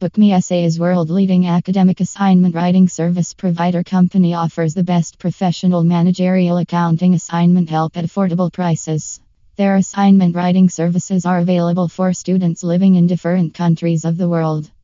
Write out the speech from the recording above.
BookMyEssay world leading academic assignment writing service provider company offers the best professional managerial accounting assignment help at affordable prices. Their assignment writing services are available for students living in different countries of the world.